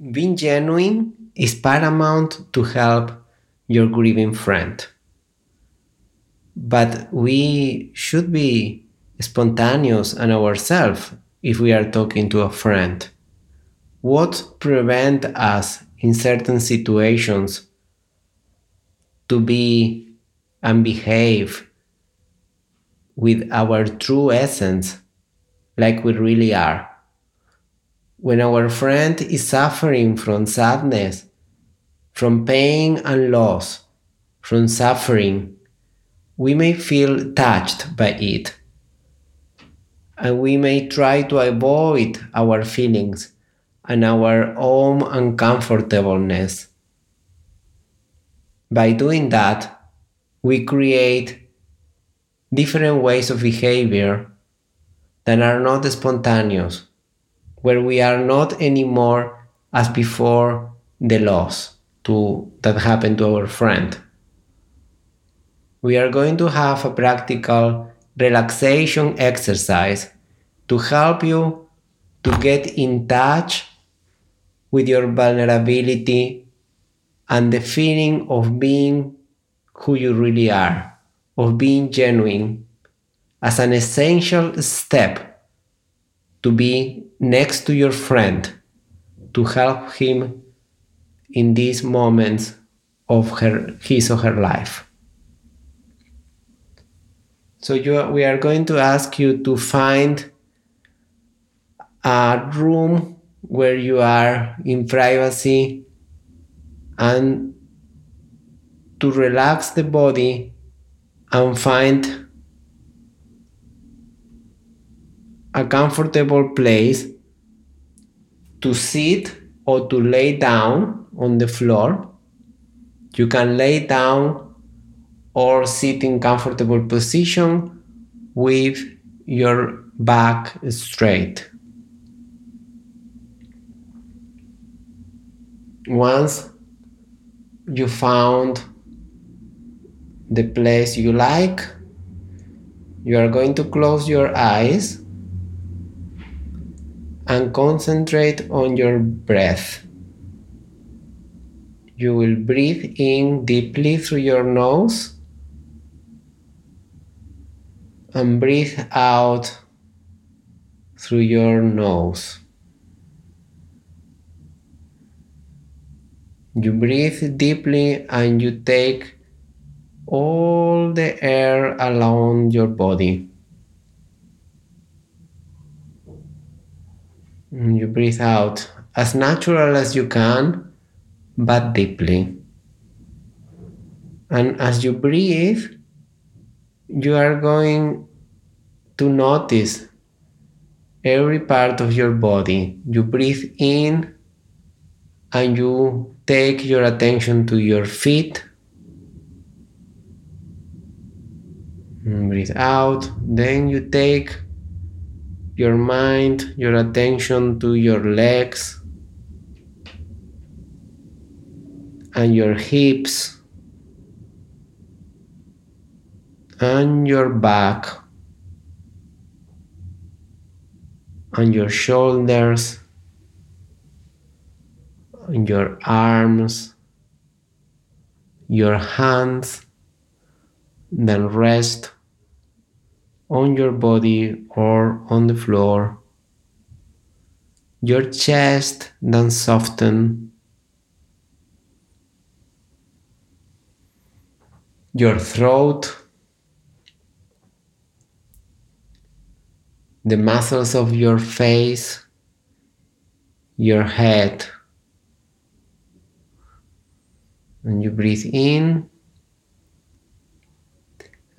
Being genuine is paramount to help your grieving friend. But we should be spontaneous and ourselves if we are talking to a friend. What prevent us in certain situations to be and behave with our true essence like we really are? When our friend is suffering from sadness, from pain and loss, from suffering, we may feel touched by it. And we may try to avoid our feelings and our own uncomfortableness. By doing that, we create different ways of behavior that are not spontaneous, where we are not anymore as before the loss to that happened to our friend. We are going to have a practical relaxation exercise to help you to get in touch with your vulnerability and the feeling of being who you really are, of being genuine, as an essential step to be next to your friend, to help him in these moments of her, his or her life. So you, we are going to ask you to find a room where you are in privacy and to relax the body and find a comfortable place to sit or to lay down on the floor. You can lay down or sit in comfortable position with your back straight. Once you found the place you like, you are going to close your eyes and concentrate on your breath. You will breathe in deeply through your nose and breathe out through your nose. You breathe deeply and you take all the air along your body. Mm, you breathe out as natural as you can, but deeply. And as you breathe, you are going to notice every part of your body. You breathe in and you take your attention to your feet. And breathe out. Then you take your mind, your attention to your legs and your hips and your back and your shoulders and your arms, your hands, then rest on your body or on the floor. Your chest then soften. Your throat, the muscles of your face, your head. and you breathe in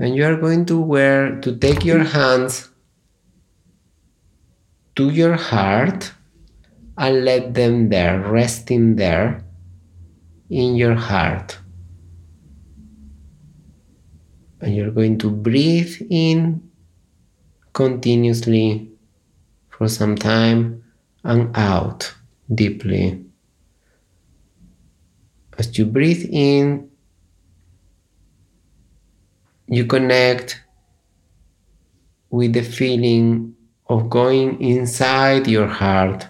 and you are going to wear to take your hands to your heart and let them there resting there in your heart. And you're going to breathe in continuously for some time and out deeply. As you breathe in, you connect with the feeling of going inside your heart.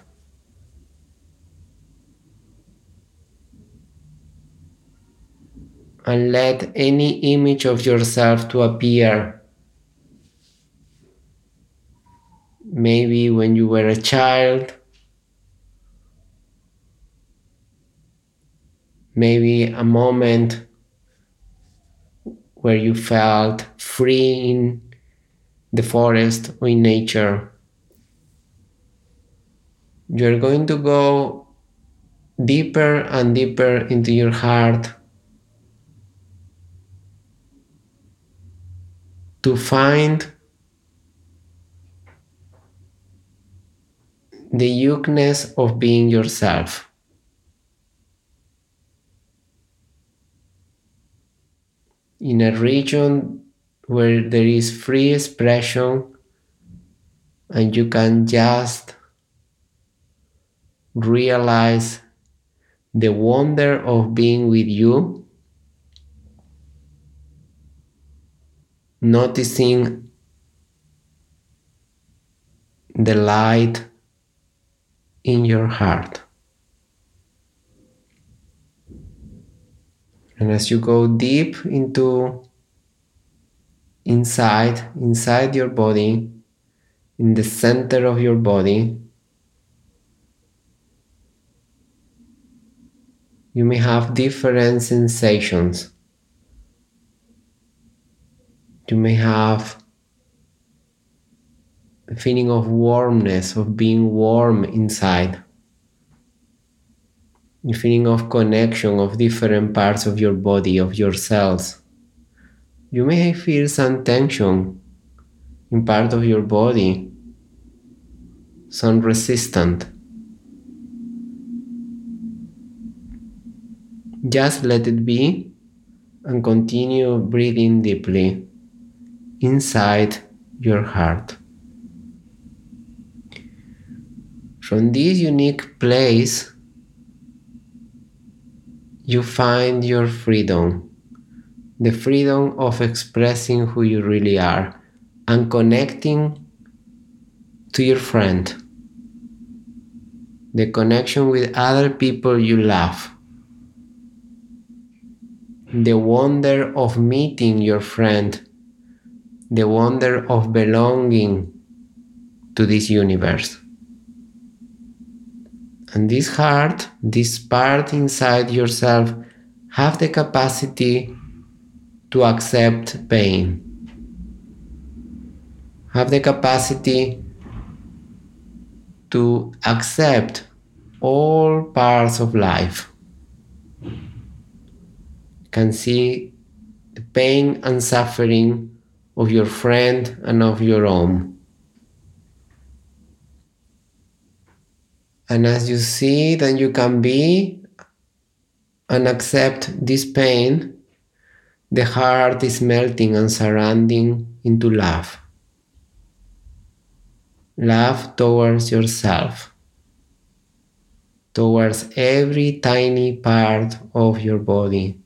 And let any image of yourself to appear. Maybe when you were a child, maybe a moment where you felt free in the forest or in nature. You're going to go deeper and deeper into your heart to find the uniqueness of being yourself. In a region where there is free expression and you can just realize the wonder of being with you, noticing the light in your heart. And as you go deep into inside, inside your body, in the center of your body, you may have different sensations. You may have a feeling of warmness, of being warm inside. Feeling of connection of different parts of your body, of your cells. You may feel some tension in part of your body, some resistance. Just let it be and continue breathing deeply inside your heart. From this unique place, you find your freedom. The freedom of expressing who you really are and connecting to your friend, the connection with other people you love, the wonder of meeting your friend, the wonder of belonging to this universe. And this heart, this part inside yourself, have the capacity to accept pain. Have the capacity to accept all parts of life. Can see the pain and suffering of your friend and of your own. And as you see that you can be and accept this pain, the heart is melting and surrounding into love. Love towards yourself, towards every tiny part of your body.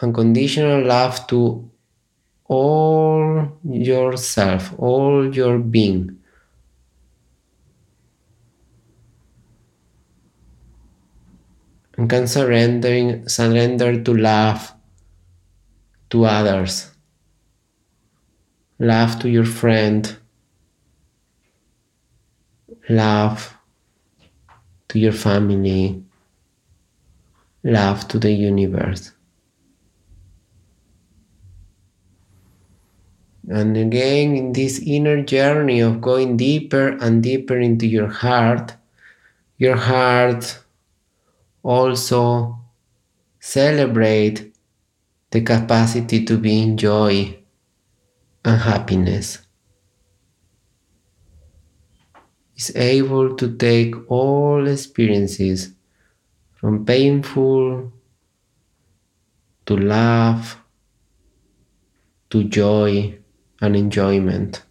Unconditional love to all yourself, all your being. And can surrendering surrender to love to others. Love to your friend. Love to your family. Love to the universe. And again in this inner journey of going deeper and deeper into your heart your heart also celebrate the capacity to be in joy and happiness. Is able to take all experiences from painful to love to joy and enjoyment.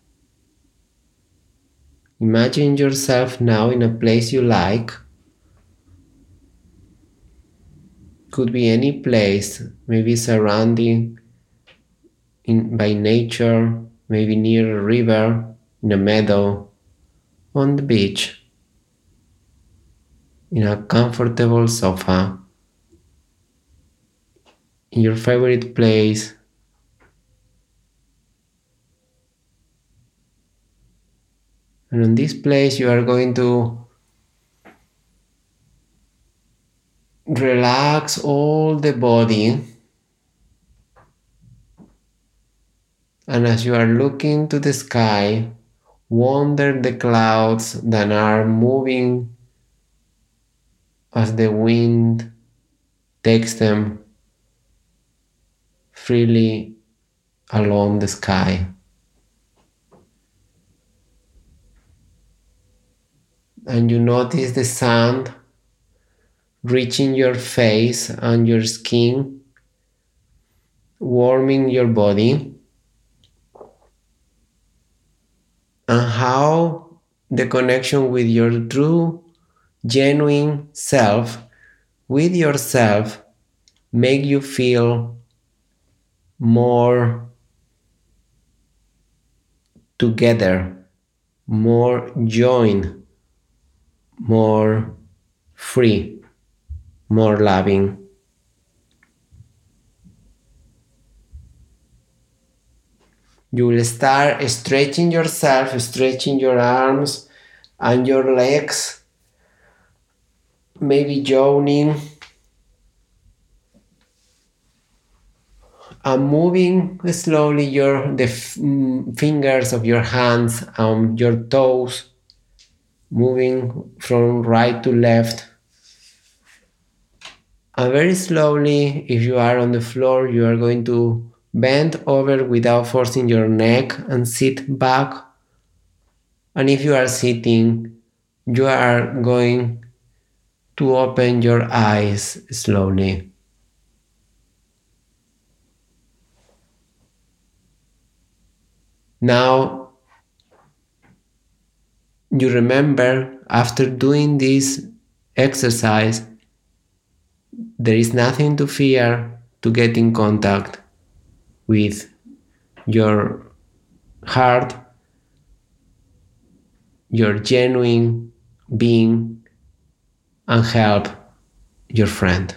Imagine yourself now in a place you like could be any place, maybe surrounding in, by nature, maybe near a river, in a meadow, on the beach, in a comfortable sofa in your favorite place. And in this place, you are going to relax all the body. And as you are looking to the sky, wonder the clouds that are moving as the wind takes them freely along the sky. And you notice the sun reaching your face and your skin, warming your body, and how the connection with your true, genuine self, with yourself, make you feel more together, more joined, more free more loving. You will start stretching yourself, stretching your arms and your legs, maybe yawning, and moving slowly your the fingers of your hands and your toes, moving from right to left and very slowly, if you are on the floor, you are going to bend over without forcing your neck and sit back. And if you are sitting, you are going to open your eyes slowly. Now, you remember after doing this exercise there is nothing to fear to get in contact with your heart, your genuine being, and help your friend.